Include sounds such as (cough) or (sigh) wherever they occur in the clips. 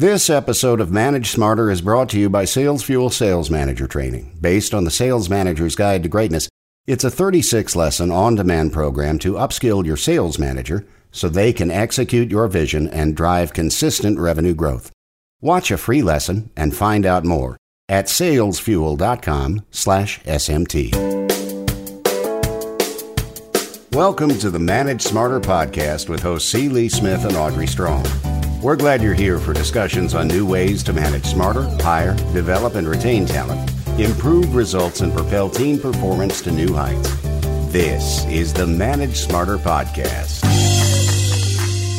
This episode of Manage Smarter is brought to you by Sales Fuel Sales Manager Training. Based on the Sales Manager's Guide to Greatness, it's a 36 lesson on demand program to upskill your sales manager so they can execute your vision and drive consistent revenue growth. Watch a free lesson and find out more at salesfuel.com/smt. Welcome to the Manage Smarter podcast with hosts C. Lee Smith and Audrey Strong. We're glad you're here for discussions on new ways to manage smarter, hire, develop, and retain talent, improve results, and propel team performance to new heights. This is the Manage Smarter Podcast.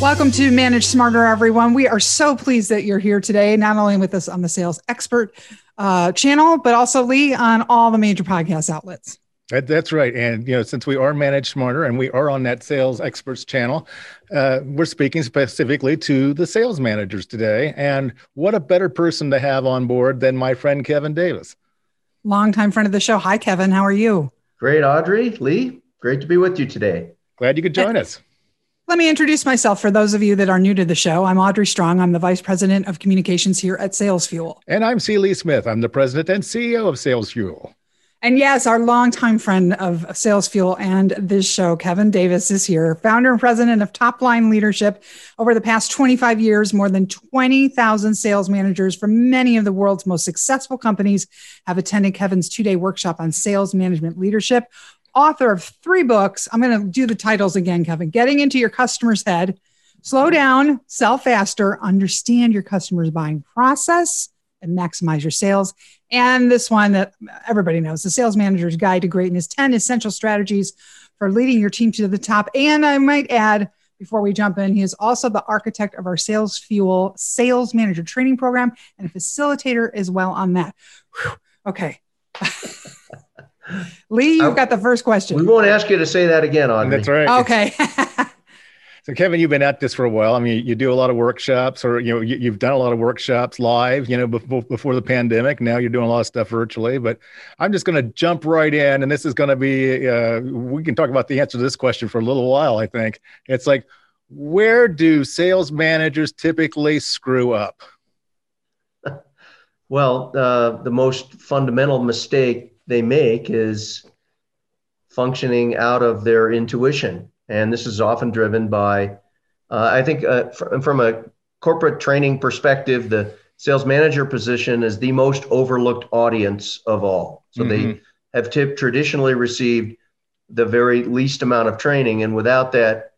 Welcome to Manage Smarter, everyone. We are so pleased that you're here today, not only with us on the Sales Expert uh, channel, but also Lee on all the major podcast outlets. That, that's right. And, you know, since we are managed smarter and we are on that sales experts channel, uh, we're speaking specifically to the sales managers today. And what a better person to have on board than my friend Kevin Davis. Longtime friend of the show. Hi, Kevin. How are you? Great, Audrey. Lee, great to be with you today. Glad you could join us. Let me introduce myself for those of you that are new to the show. I'm Audrey Strong. I'm the Vice President of Communications here at Sales Fuel. And I'm C. Lee Smith. I'm the President and CEO of Sales Fuel. And yes, our longtime friend of Sales Fuel and this show, Kevin Davis, is here, founder and president of Top Line Leadership. Over the past 25 years, more than 20,000 sales managers from many of the world's most successful companies have attended Kevin's two day workshop on sales management leadership. Author of three books. I'm going to do the titles again, Kevin Getting into Your Customer's Head, Slow Down, Sell Faster, Understand Your Customer's Buying Process and maximize your sales. And this one that everybody knows the Sales Manager's Guide to Greatness 10 Essential Strategies for Leading Your Team to the Top. And I might add, before we jump in, he is also the architect of our Sales Fuel Sales Manager Training Program and a facilitator as well on that. Whew. Okay. (laughs) Lee, you've got the first question. We won't ask you to say that again, Audrey. That's right. Okay. (laughs) So Kevin, you've been at this for a while. I mean, you do a lot of workshops, or you know, you, have done a lot of workshops live. You know, before, before the pandemic. Now you're doing a lot of stuff virtually. But I'm just going to jump right in, and this is going to be. Uh, we can talk about the answer to this question for a little while. I think it's like, where do sales managers typically screw up? (laughs) Well, uh, the most fundamental mistake they make is functioning out of their intuition and this is often driven by, uh, I think, uh, fr- from a corporate training perspective, the sales manager position is the most overlooked audience of all. So mm-hmm. they have t- traditionally received the very least amount of training, and without that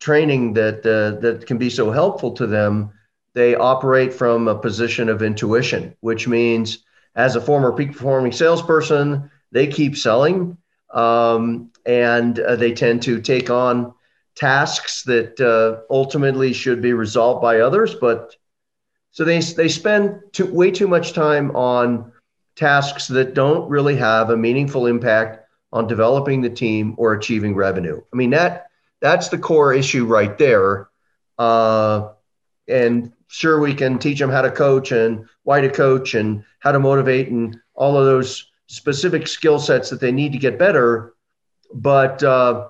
training that uh, that can be so helpful to them, they operate from a position of intuition, which means as a former peak performing salesperson, they keep selling um, and uh, they tend to take on tasks that uh, ultimately should be resolved by others. But so they they spend too, way too much time on tasks that don't really have a meaningful impact on developing the team or achieving revenue. I mean that that's the core issue right there. Uh, and sure, we can teach them how to coach and why to coach and how to motivate and all of those specific skill sets that they need to get better but uh,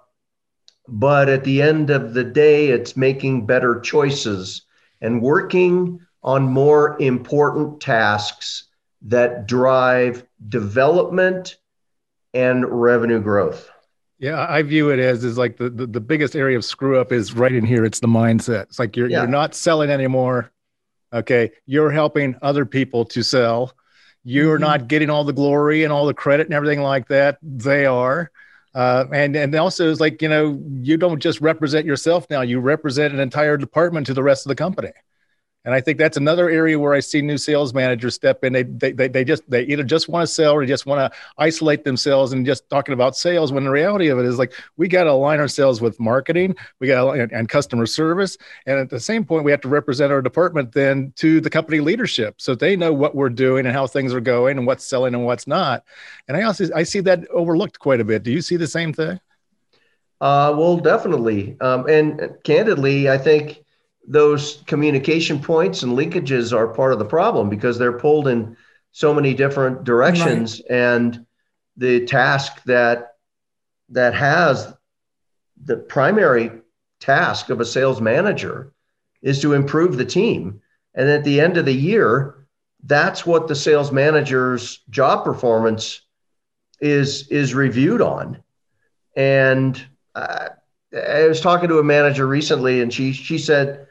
but at the end of the day it's making better choices and working on more important tasks that drive development and revenue growth yeah, I view it as is like the, the, the, biggest area of screw up is right in here. It's the mindset. It's like you're yeah. you're not selling anymore. Okay. You're helping other people to sell. You're mm-hmm. not getting all the glory and all the credit and everything like that. They are. Uh, and and also it's like you know you don't just represent yourself now you represent an entire department to the rest of the company and I think that's another area where I see new sales managers step in. They they they, they just they either just want to sell or just want to isolate themselves and just talking about sales. When the reality of it is like we got to align ourselves with marketing, we got and, and customer service, and at the same point we have to represent our department then to the company leadership so they know what we're doing and how things are going and what's selling and what's not. And I also I see that overlooked quite a bit. Do you see the same thing? Uh, well, definitely. Um, and candidly, I think those communication points and linkages are part of the problem because they're pulled in so many different directions right. and the task that that has the primary task of a sales manager is to improve the team And at the end of the year, that's what the sales manager's job performance is is reviewed on. And uh, I was talking to a manager recently, and she she said,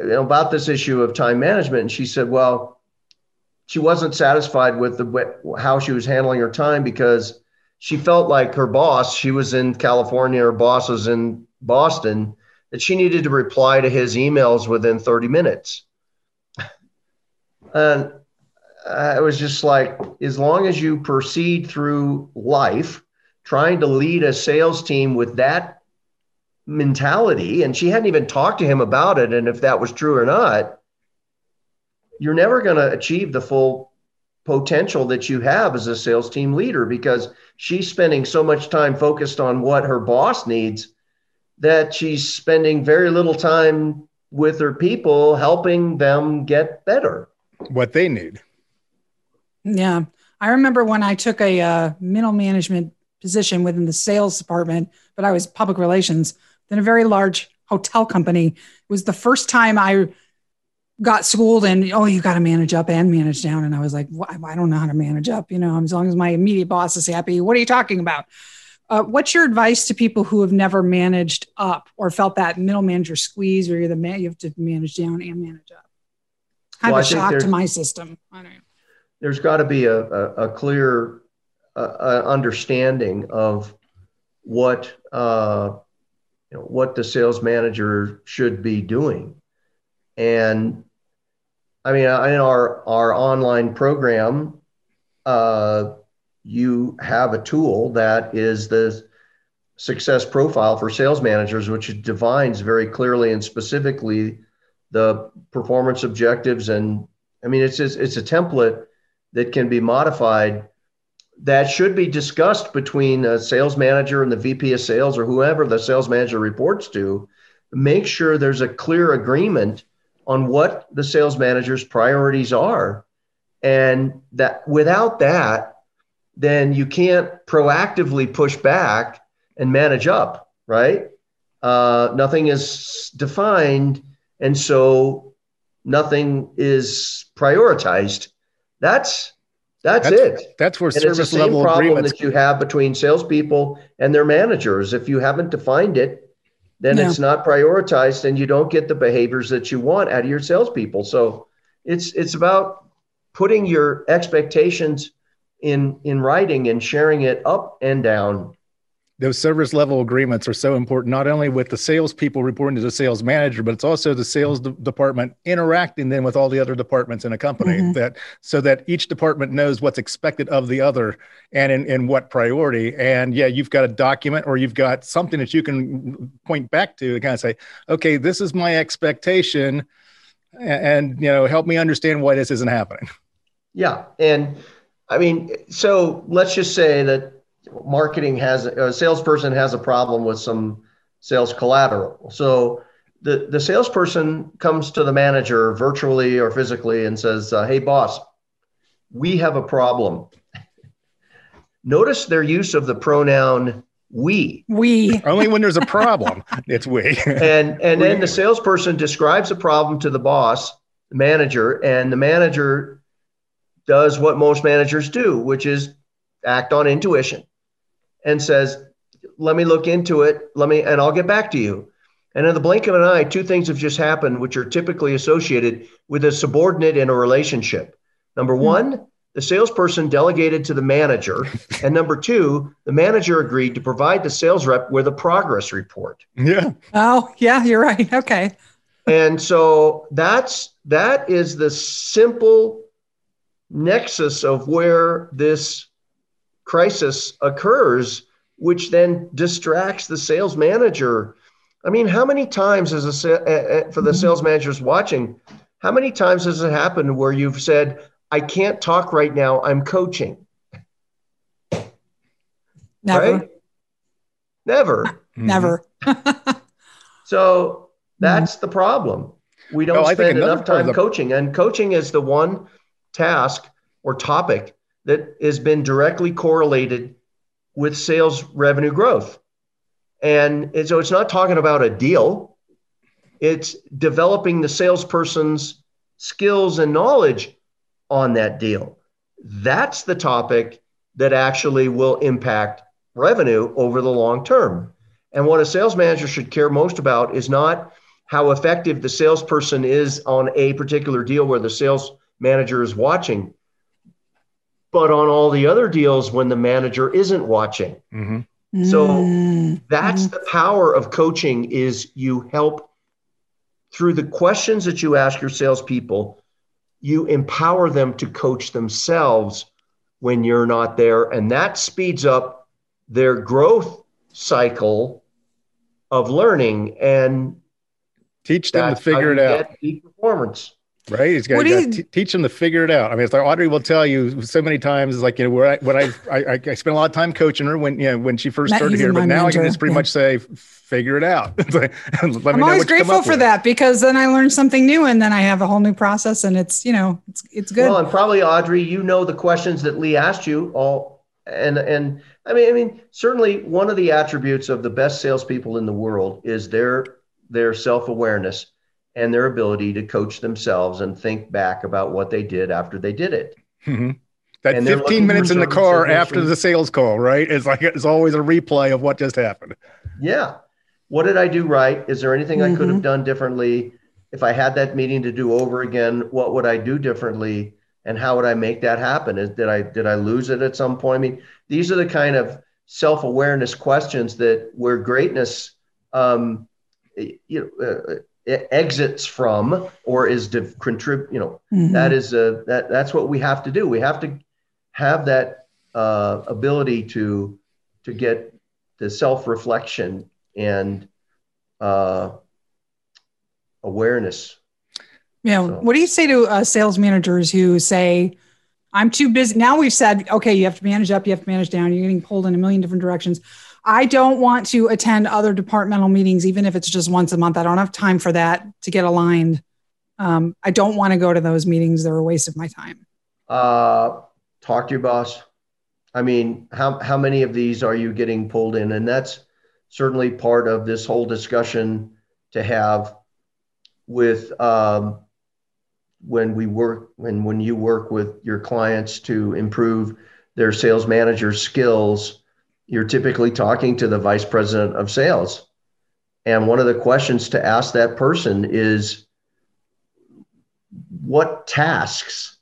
you know, about this issue of time management, and she said, well, she wasn't satisfied with the way, how she was handling her time because she felt like her boss, she was in California, her boss was in Boston, that she needed to reply to his emails within 30 minutes. (laughs) And I was just like, as long as you proceed through life trying to lead a sales team with that mentality, and she hadn't even talked to him about it, and if that was true or not, you're never going to achieve the full potential that you have as a sales team leader because she's spending so much time focused on what her boss needs that she's spending very little time with her people helping them get better. What they need. Yeah. I remember when i took a uh, middle management position within the sales department but i was public relations in a very large hotel company. It was the first time i got schooled and oh you got to manage up and manage down. And i was like well, i don't know how to manage up you know as long as my immediate boss is happy. What are you talking about? Uh, what's your advice to people who have never managed up or felt that middle manager squeeze where you're the man you have to manage down and manage up? Kind well, of a shock to my system. I don't know. there's got to be a, a, a clear uh, understanding of what uh, you know, what the sales manager should be doing and I mean, in our our online program, uh, you have a tool that is the success profile for sales managers, which defines very clearly and specifically the performance objectives. And I mean, it's it's a template that can be modified. That should be discussed between a sales manager and the VP of sales or whoever the sales manager reports to. Make sure there's a clear agreement on what the sales manager's priorities are. And that without that, then you can't proactively push back and manage up, right? Uh, nothing is defined. And so nothing is prioritized. That's that's, that's it. That's where and service it's the same level problem agreements that you have between salespeople and their managers. If you haven't defined it, then yeah. it's not prioritized and you don't get the behaviors that you want out of your salespeople. So it's it's about putting your expectations in in writing and sharing it up and down those service level agreements are so important, not only with the salespeople reporting to the sales manager, but it's also the sales de- department interacting then with all the other departments in a company mm-hmm. that so that each department knows what's expected of the other and in, in what priority. And yeah, you've got a document or you've got something that you can point back to to kind of say, okay, this is my expectation. And, and you know, help me understand why this isn't happening. Yeah. And I mean, so let's just say that marketing has a salesperson has a problem with some sales collateral. So the, the salesperson comes to the manager virtually or physically and says, uh, Hey, boss, we have a problem. (laughs) Notice their use of the pronoun we. We. (laughs) Only when there's a problem, it's we. (laughs) and and we. then the salesperson describes the problem to the boss, the manager, and the manager does what most managers do, which is act on intuition and says, let me look into it. Let me, and I'll get back to you. And in the blink of an eye, two things have just happened, which are typically associated with a subordinate in a relationship. Number hmm. one, the salesperson delegated to the manager. (laughs) and number two, the manager agreed to provide the sales rep with a progress report. Yeah. Oh, yeah, you're right. Okay. and so that's that is the simple nexus of where this crisis occurs, which then distracts the sales manager. I mean, how many times as a eh, eh, for the mm-hmm. sales managers watching, how many times has it happened where you've said, "I can't talk right now. I'm coaching." Never. Right? Never. (laughs) Never. (laughs) so that's the problem. We don't well, spend enough time the- coaching, and coaching is the one task or topic that has been directly correlated with sales revenue growth. And, so it's not talking about a deal, it's developing the salesperson's skills and knowledge on that deal. That's the topic that actually will impact revenue over the long term. And what a sales manager should care most about is not how effective the salesperson is on a particular deal where the sales manager is watching, but on all the other deals when the manager isn't watching. Mm-hmm. So mm-hmm. that's the power of coaching is you help through the questions that you ask your salespeople, you empower them to coach themselves when you're not there. And that speeds up their growth cycle of learning and teach them to figure it out. performance. Right. He's got to t- teach them to figure it out. I mean, it's like Audrey will tell you so many times, it's like, you know, where I, when I, I, I spent a lot of time coaching her when, you know, when she first started here, but now mentor. I can just pretty yeah. much say, figure it out. (laughs) like, I'm always grateful for with. that because then I learn something new and then I have a whole new process and it's, you know, it's, it's good. Well, and probably Audrey, you know, the questions that Lee asked you all. And, and I mean, I mean, certainly one of the attributes of the best salespeople in the world is their, their self-awareness and their ability to coach themselves and think back about what they did after they did it. Mm-hmm. That and 15 minutes in the car after the sales call, right? It's like it's always a replay of what just happened. Yeah. What did I do right? Is there anything mm-hmm. I could have mm-hmm. done differently? If I had that meeting to do over again, what would I do differently? And how would I make that happen? Is, did I did I lose it at some point? I mean, these are the kind of self-awareness questions that where greatness um, you know, uh, exits from or is to contribute you know mm-hmm. that is a that that's what we have to do we have to have that uh, ability to to get the self-reflection and uh, awareness yeah so. what do you say to uh, sales managers who say i'm too busy now we've said okay you have to manage up you have to manage down you're getting pulled in a million different directions I don't want to attend other departmental meetings, even if it's just once a month. I don't have time for that to get aligned. Um, I don't want to go to those meetings. They're a waste of my time. Uh, talk to your boss. I mean, how, how many of these are you getting pulled in? And that's certainly part of this whole discussion to have with um, when we work when when you work with your clients to improve their sales manager skills you're typically talking to the vice president of sales. And one of the questions to ask that person is what tasks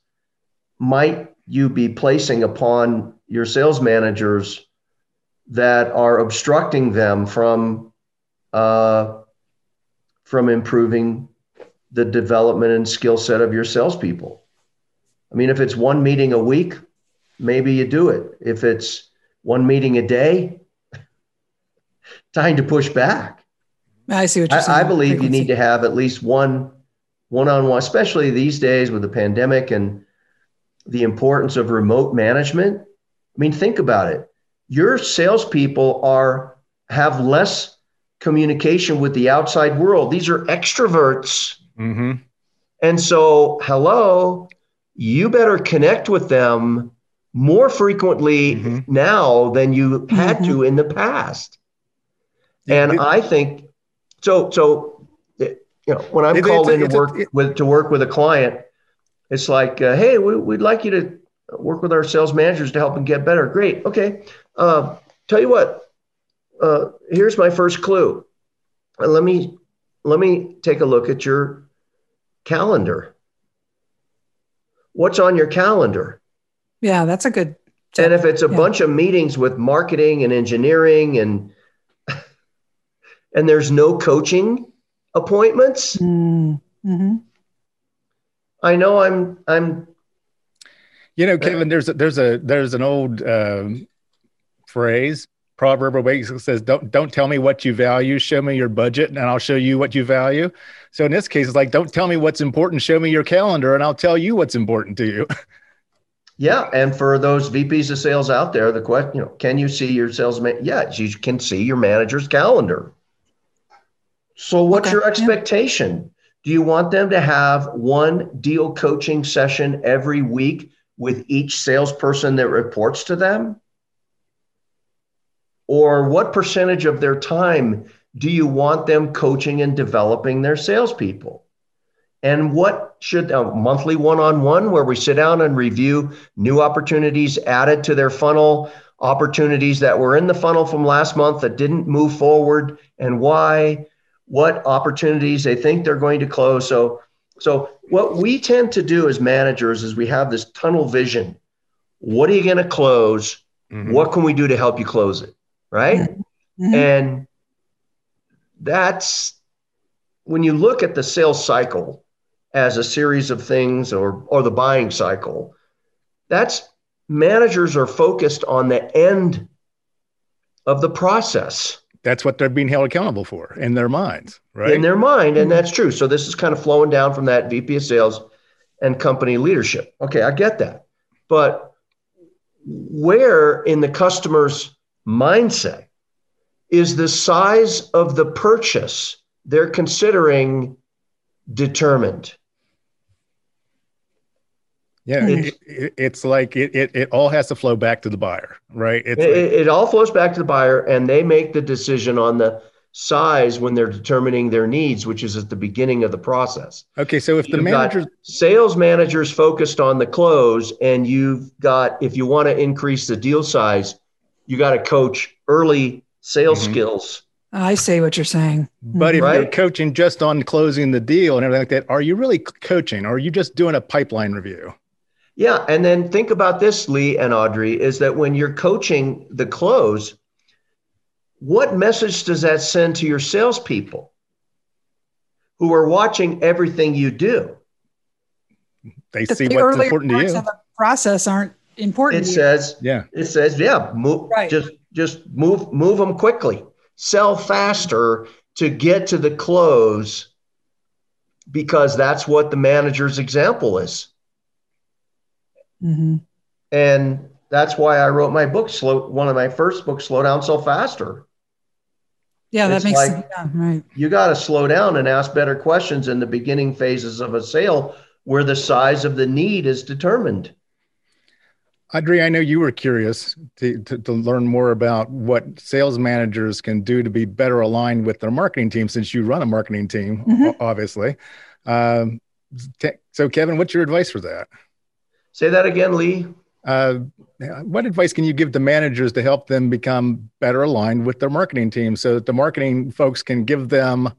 might you be placing upon your sales managers that are obstructing them from uh, from improving the development and skill set of your salespeople? I mean, if it's one meeting a week, maybe you do it. If it's one meeting a day, time to push back. I see what you're saying. I, I believe Frequency. you need to have at least one one-on-one, especially these days with the pandemic and the importance of remote management. I mean, think about it. Your salespeople are have less communication with the outside world. These are extroverts. Mm-hmm. And so, hello, you better connect with them more frequently mm-hmm. now than you had mm-hmm. to in the past. And I think so. So, you know, when I'm called in to work with to work with a client, it's like, uh, hey, we, would like you to work with our sales managers to help them get better. Great. Okay. Uh, tell you what. Uh, here's my first clue. Uh, let me let me take a look at your calendar. What's on your calendar? Yeah, that's a good. Tip. And if it's a yeah. bunch of meetings with marketing and engineering and and there's no coaching appointments, mm-hmm. I know I'm I'm. You know, Kevin, there's a, there's a there's an old um, phrase proverb basically says don't don't tell me what you value show me your budget and i'll show you what you value so in this case it's like don't tell me what's important show me your calendar and i'll tell you what's important to you (laughs) Yeah, and for those VPs of sales out there, the question, you know, can you see your sales man? Yeah, you can see your manager's calendar. So, what's okay. your expectation? Do you want them to have one deal coaching session every week with each salesperson that reports to them? Or what percentage of their time do you want them coaching and developing their salespeople? And what should a monthly one on one where we sit down and review new opportunities added to their funnel, opportunities that were in the funnel from last month that didn't move forward, and why, what opportunities they think they're going to close. So, so what we tend to do as managers is we have this tunnel vision. What are you going to close? Mm-hmm. What can we do to help you close it? Right. Mm-hmm. And that's when you look at the sales cycle as a series of things or or the buying cycle that's managers are focused on the end of the process. That's what they're being held accountable for in their minds right? In their mind and mm-hmm. that's true. So this is kind of flowing down from that vp of sales and company leadership. Okay i get that. But where in the customer's mindset is the size of the purchase they're considering determined. Yeah, it, it, it's like it, it, it all has to flow back to the buyer, right? It's it, like, it all flows back to the buyer, and they make the decision on the size when they're determining their needs, which is at the beginning of the process. Okay, so if you've the manager sales managers focused on the close, and you've got if you want to increase the deal size, you got to coach early sales mm-hmm. skills I see what you're saying. But if right? you're coaching just on closing the deal and everything like that, are you really coaching or are you just doing a pipeline review? Yeah. And then think about this, Lee and Audrey, is that when you're coaching the close, what message does that send to your salespeople who are watching everything you do? They that see the what's important to you. Of the process aren't important. It says, yeah. It says, yeah, move, right. just just move move them quickly sell faster to get to the close because that's what the manager's example is. Mm-hmm. And that's why I wrote my book, slow one of my first books, Slow Down, Sell Faster. Yeah, that makes like, sense. Yeah, right. You got to slow down and ask better questions in the beginning phases of a sale where the size of the need is determined. Audrey, I know you were curious to, to, to, learn more about what sales managers can do to be better aligned with their marketing team since you run a marketing team, mm-hmm. obviously. Um, so, Kevin, what's your advice for that? Say that again, Lee. Uh, what advice can you give to managers to help them become better aligned with their marketing team so that the marketing folks can give them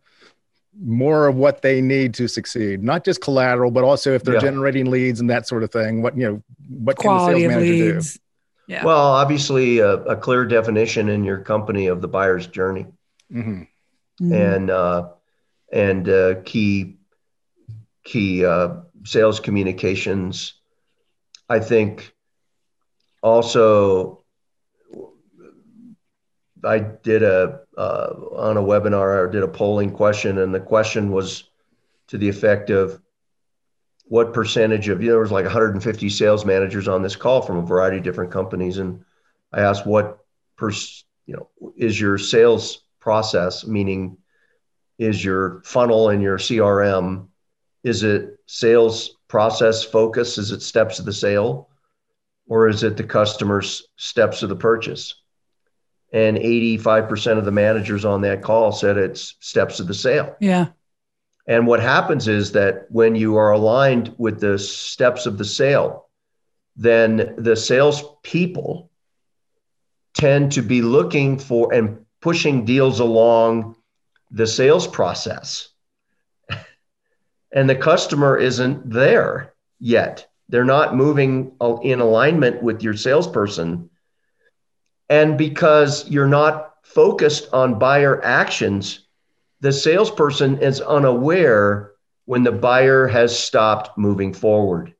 more of what they need to succeed not just collateral but also if they're yeah. generating leads and that sort of thing what you know what Quality can the sales manager leads. do yeah. well obviously a, a, clear definition in your company of the buyer's journey mm-hmm. Mm-hmm. and uh, and uh, key key uh, sales communications i think also I did a uh, on a webinar. I did a polling question, and the question was to the effect of what percentage of you know, there was like 150 sales managers on this call from a variety of different companies, and I asked what per you know is your sales process, meaning is your funnel and your CRM, is it sales process focus? Is it steps of the sale, or is it the customer's steps of the purchase? and 85% of the managers on that call said it's steps of the sale. Yeah. And what happens is that when you are aligned with the steps of the sale, then the sales people tend to be looking for and pushing deals along the sales process. And the customer isn't there yet. They're not moving in alignment with your salesperson and because you're not focused on buyer actions, the salesperson is unaware when the buyer has stopped moving forward.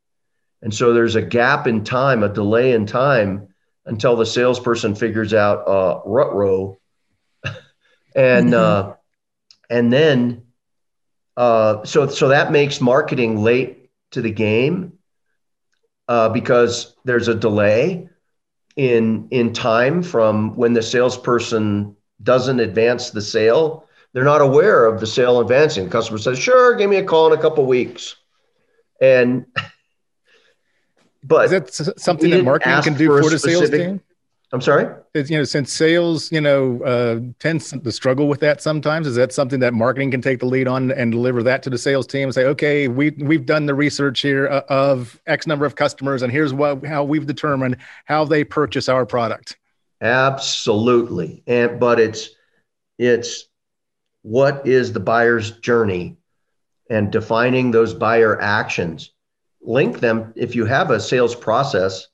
And so there's a gap in time, a delay in time until the salesperson figures out uh, rut row. (laughs) and mm-hmm. uh, and then uh, so so that makes marketing late to the game uh, because there's a delay in in time from when the salesperson doesn't advance the sale. They're not aware of the sale advancing. The customer says sure give me a call in a couple weeks. And (laughs) but is that something that marketing can do for, for the sales team I'm sorry. It's, you know, since sales, you know, uh, tends to struggle with that sometimes. Is that something that marketing can take the lead on and deliver that to the sales team and say, okay, we we've done the research here uh, of X number of customers, and here's what how we've determined how they purchase our product. Absolutely, and but it's it's what is the buyer's journey and defining those buyer actions. Link them if you have a sales process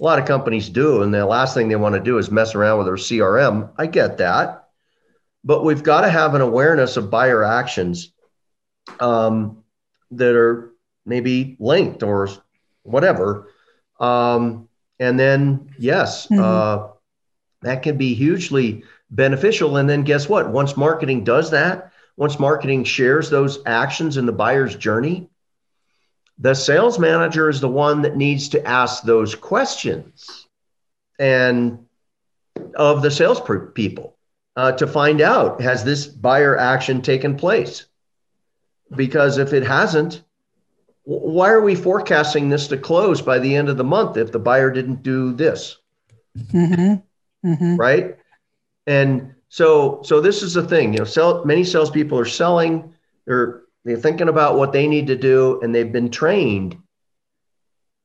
a lot of companies do. And the last thing they want to do is mess around with their CRM. I get that. But we've got to have an awareness of buyer actions um, that are maybe linked or whatever. Um, and then, yes, mm-hmm. uh, that can be hugely beneficial. And then, guess what? Once marketing does that, once marketing shares those actions in the buyer's journey, the sales manager is the one that needs to ask those questions and of the sales people uh, to find out has this buyer action taken place because if it hasn't why are we forecasting this to close by the end of the month if the buyer didn't do this mm-hmm. Mm-hmm. right and so so this is the thing you know sell many salespeople are selling they're they're thinking about what they need to do, and they've been trained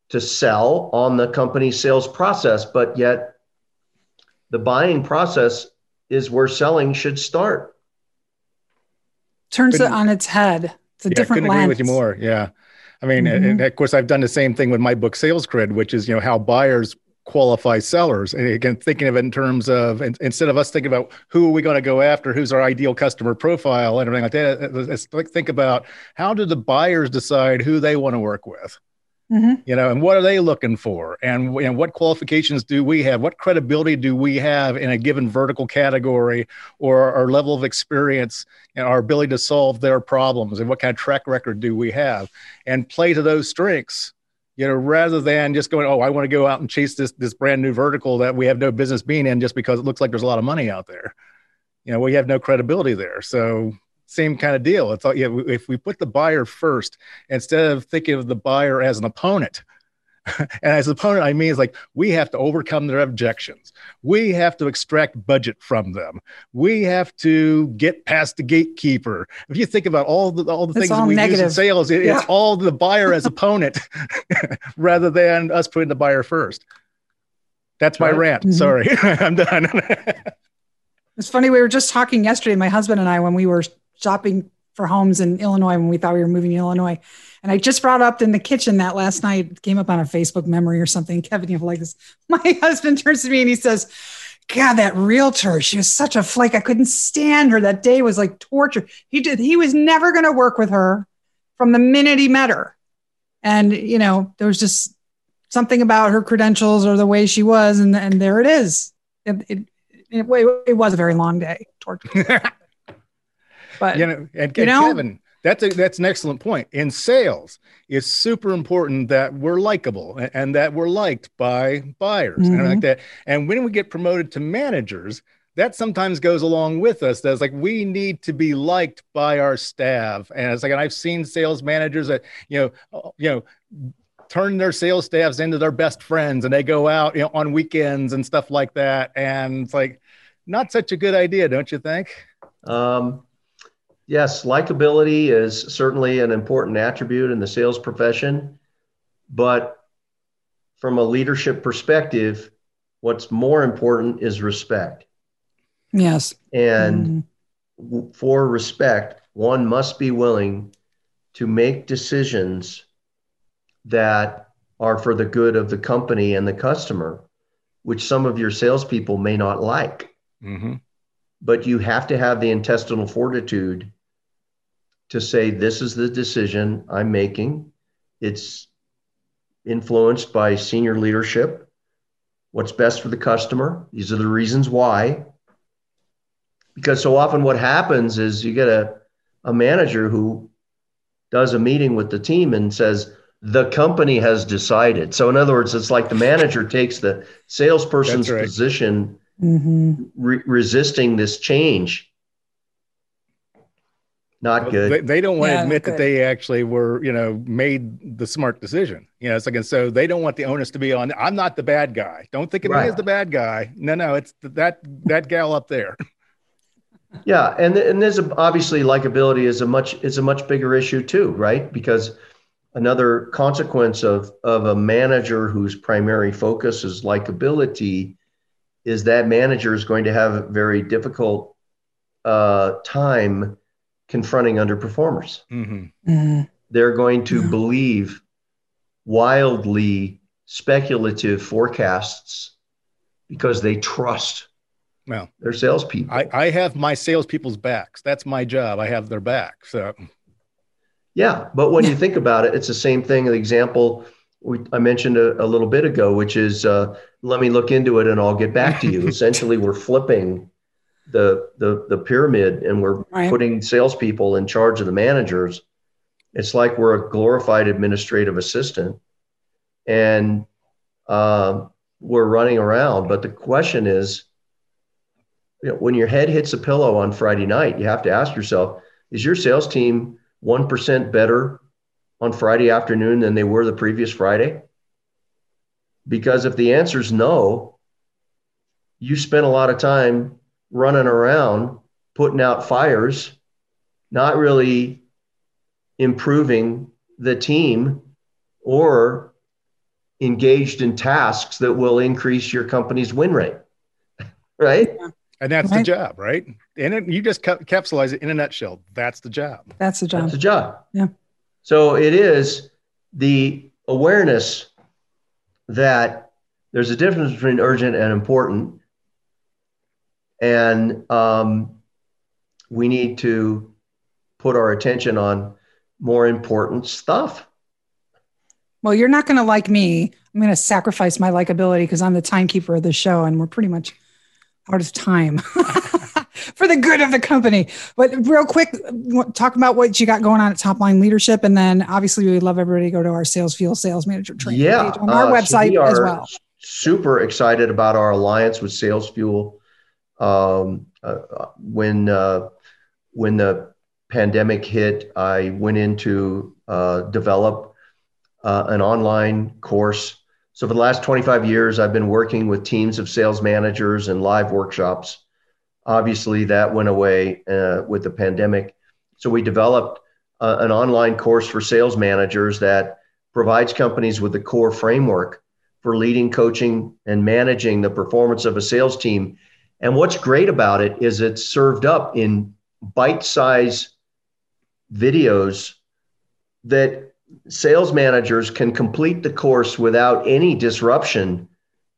to sell on the company's sales process, but yet the buying process is where selling should start. Turns couldn't, it on its head. It's a yeah, different couldn't lens. agree with you more. Yeah. I mean, mm-hmm. and of course, I've done the same thing with my book, Sales Grid, which is you know how buyers qualify sellers. And again, thinking of it in terms of instead of us thinking about who are we going to go after, who's our ideal customer profile, and everything like that, let's think about how do the buyers decide who they want to work with. Mm-hmm. You know, and what are they looking for, and, and what qualifications do we have? What credibility do we have in a given vertical category, or our level of experience and our ability to solve their problems, and what kind of track record do we have, and play to those strengths you know, rather than just going, oh, I want to go out and chase this this brand new vertical that we have no business being in just because it looks like there's a lot of money out there. You know, we have no credibility there. So same kind of deal. It's like, yeah, if we put the buyer first instead of thinking of the buyer as an opponent, (laughs) and as an opponent, I mean, it's like we have to overcome their objections. We have to extract budget from them. We have to get past the gatekeeper. If you think about all the all the it's things we negative. use in sales, it, yeah. it's all the buyer as (laughs) opponent (laughs) rather than us putting the buyer first. That's my right. rant. Mm-hmm. Sorry, I'm done. it's funny. We were just talking yesterday, my husband and I, when we were shopping for homes in Illinois when we thought we were moving to Illinois. And I just brought up in the kitchen that last night came up on a Facebook memory or something. (laughs) Kevin, you have like this. (laughs) My husband turns to me and he says, God, that realtor, she was such a flake. I couldn't stand her. That day was like torture. He did, he was never going to work with her from the minute he met her. And, you know, there was just something about her credentials or the way she was. And, and there it is. It, it, it, it was a very long day. Torture. (laughs) But you know, and, you know, Kevin, that's a, that's an excellent point. In sales, it's super important that we're likable and, and that we're liked by buyers mm-hmm. and like that. And when we get promoted to managers, that sometimes goes along with us. That's like we need to be liked by our staff. And it's like, and I've seen sales managers that you know, uh, you know turn their sales staffs into their best friends and they go out you know, on weekends and stuff like that and it's like not such a good idea don't you think um, yes, likability is certainly an important attribute in the sales profession, but from a leadership perspective, what's more important is respect. Yes. And mm-hmm. for respect, one must be willing to make decisions that are for the good of the company and the customer, which some of your salespeople may not like. Mm-hmm. But you have to have the intestinal fortitude to say, this is the decision I'm making. It's influenced by senior leadership. What's best for the customer? These are the reasons why. Because so often what happens is you get a, a manager who does a meeting with the team and says, the company has decided. So, in other words, it's like the manager takes the salesperson's right. position, mm-hmm. re- resisting this change not good. They, they don't want yeah, to admit that they actually were, you know, made the smart decision. You know, it's like, and so they don't want the onus to be on. I'm not the bad guy. Don't think of right. me as the bad guy. No, no, it's that that gal up there. (laughs) Yeah, and and there's a, obviously likability is a much is a much bigger issue too, right? Because another consequence of of a manager whose primary focus is likability is that manager is going to have a very difficult uh, time confronting underperformers. Mm-hmm. Mm-hmm. They're going to yeah. believe wildly speculative forecasts because they trust well, their salespeople. I, I have my salespeople's backs. That's my job. I have their back. So, yeah. But when you think about it, it's the same thing. The example we, I mentioned a, a, little bit ago, which is uh, let me look into it and I'll get back to you. (laughs) Essentially, we're flipping the the the pyramid and we're right. putting salespeople in charge of the managers. It's like we're a glorified administrative assistant, and uh, we're running around. But the question is, you know, when your head hits a pillow on Friday night, you have to ask yourself: Is your sales team one percent better on Friday afternoon than they were the previous Friday? Because if the answer is no, you spent a lot of time running around putting out fires, not really improving the team or engaged in tasks that will increase your company's win rate. (laughs) right? And that's right. the job, right? And it, you just capsulize it in a nutshell. That's the job. That's the job. That's the job. Yeah. So it is the awareness that there's a difference between urgent and important and um, we need to put our attention on more important stuff. Well, you're not going to like me. I'm going to sacrifice my likability because I'm the timekeeper of the show, and we're pretty much out of time (laughs) for the good of the company. But real quick, talk about what you got going on at Top Line Leadership, and then obviously we love everybody to go to our Sales Fuel Sales Manager training yeah, page on our uh, website so we as well. Super excited about our alliance with Sales Fuel um, uh, when uh, when the pandemic hit, I went into uh, develop uh, an online course. So for the last 25 years, I've been working with teams of sales managers and live workshops. Obviously, that went away uh, with the pandemic. So we developed uh, an online course for sales managers that provides companies with the core framework for leading, coaching, and managing the performance of a sales team and what's great about it is it's served up in bite size videos that sales managers can complete the course without any disruption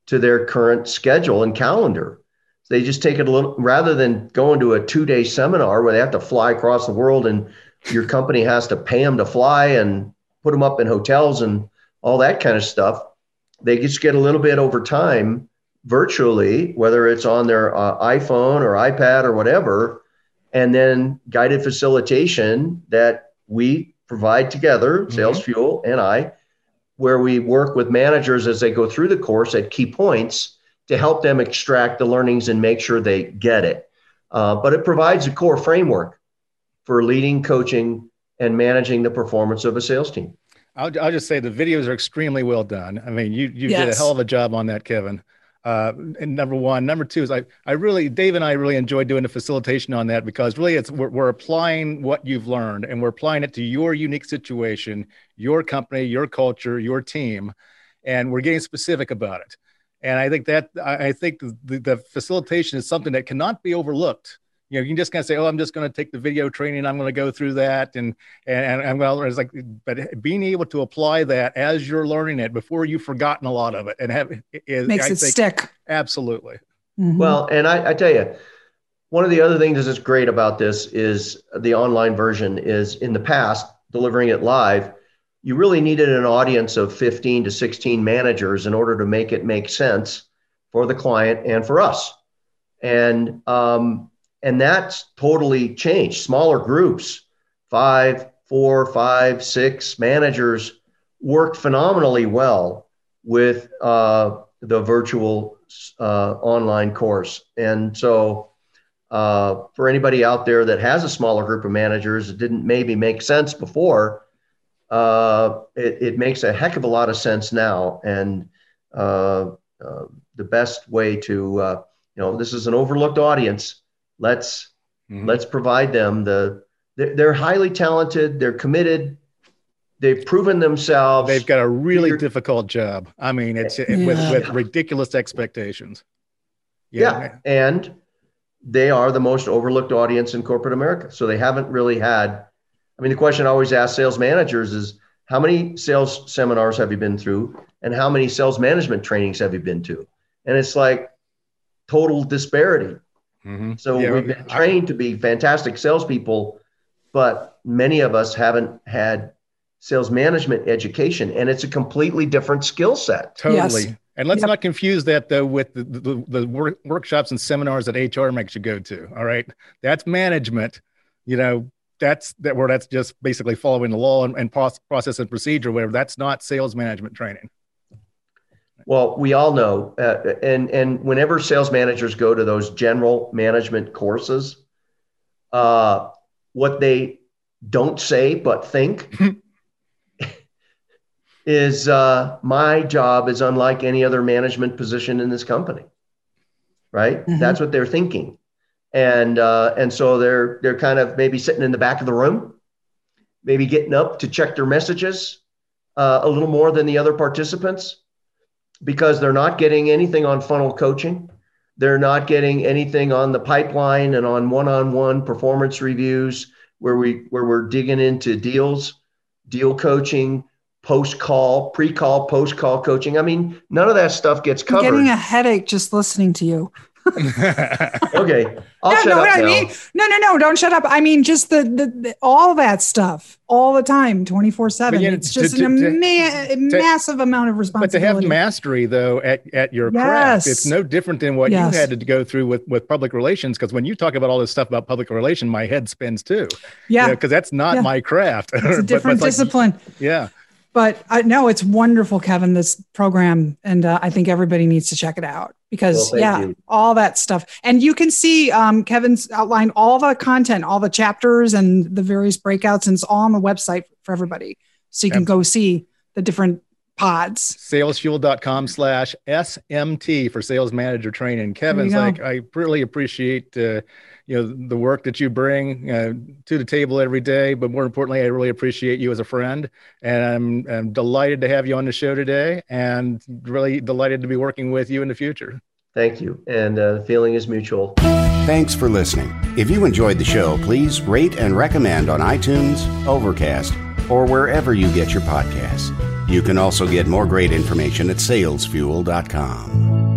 to their current schedule and calendar. They just take it a little rather than going to a two day seminar where they have to fly across the world and your company has to pay them to fly and put them up in hotels and all that kind of stuff. They just get a little bit over time virtually, whether it's on their uh, iPhone or iPad or whatever, and then guided facilitation that we provide together, mm-hmm. Sales Fuel and I, where we work with managers as they go through the course at key points to help them extract the learnings and make sure they get it. Uh, but it provides a core framework for leading, coaching, and managing the performance of a sales team. I'll, I'll just say the videos are extremely well done. I mean, you you yes. did a hell of a job on that, Kevin. Uh, and number one, number two is I, I really, Dave and I really enjoy doing the facilitation on that because really it's we're, we're applying what you've learned and we're applying it to your unique situation, your company, your culture, your team, and we're getting specific about it. And I think that I, think the, the facilitation is something that cannot be overlooked you know, you can just kind of say, "Oh, I'm just going to take the video training. I'm going to go through that," and and and well, it's like, but being able to apply that as you're learning it before you've forgotten a lot of it and have is, makes I it think, stick. Absolutely. Mm-hmm. Well, and I, I tell you, one of the other things that's great about this is the online version. Is in the past delivering it live, you really needed an audience of 15 to 16 managers in order to make it make sense for the client and for us. And um, and that's totally changed. Smaller groups, five, four, five, six managers work phenomenally well with uh, the virtual uh, online course. And so uh, for anybody out there that has a smaller group of managers, it didn't maybe make sense before. Uh, it, it, makes a heck of a lot of sense now. And uh, uh the best way to, uh, you know, this is an overlooked audience. Let's mm-hmm. let's provide them the. They're, they're highly talented. They're committed they've proven themselves. They've got a really They're, difficult job. I mean, it's yeah. with, with ridiculous expectations. Yeah. yeah. And they are the most overlooked audience in corporate America. So they haven't really had. I mean, the question I always ask sales managers is how many sales seminars have you been through and how many sales management trainings have you been to? And it's like total disparity. Mm-hmm. So yeah, we've been trained to be fantastic salespeople, but many of us haven't had sales management education, and it's a completely different skill set. Totally. Yes. And let's yep. not confuse that though with the, the, the work, workshops and seminars that HR makes you go to. All right, that's management. You know, that's that where that's just basically following the law and, and process and procedure. Whatever. That's not sales management training. Well, we all know, uh, and and whenever sales managers go to those general management courses, uh, what they don't say but think (laughs) is uh, my job is unlike any other management position in this company right? Mm-hmm. that's what they're thinking. And uh, and so they're they're kind of maybe sitting in the back of the room maybe getting up to check their messages uh, a little more than the other participants because they're not getting anything on funnel coaching they're not getting anything on the pipeline and on one-on-one performance reviews where we where we're digging into deals deal coaching post call, pre call, post call coaching. I mean, none of that stuff gets covered. I'm getting a headache just listening to you. (laughs) okay. I'll no, shut no, up I now. mean, no, no, no, don't shut up. I mean, just the, the, the all that stuff all the time, 24 seven. It's just to, an to, ima- to, massive amount of responsibility. But to have mastery though at, at your yes. craft, it's no different than what yes. you had to go through with, with public relations. Cause when you talk about all this stuff about public relation, my head spins too. Yeah. Cause that's not yeah. my craft. It's a different (laughs) but, but discipline. Like, yeah but uh, no, it's wonderful, Kevin, this program. And uh, I think everybody needs to check it out because, well, yeah, you. all that stuff. And you can see um, Kevin's outlined all the content, all the chapters and the various breakouts, and it's all on the website for everybody. So you can go see the different pods. Salesfuel.com slash SMT for sales manager training. Kevin's like, I really appreciate uh, you know the work that you bring uh, to the table every day but more importantly i really appreciate you as a friend. And I'm, I'm delighted to have you on the show today and really delighted to be working with you in the future. Thank you. And uh, the feeling is mutual. Thanks for listening. If you enjoyed the show please rate and recommend on itunes overcast or wherever you get your podcasts. You can also get more great information at salesfuel.com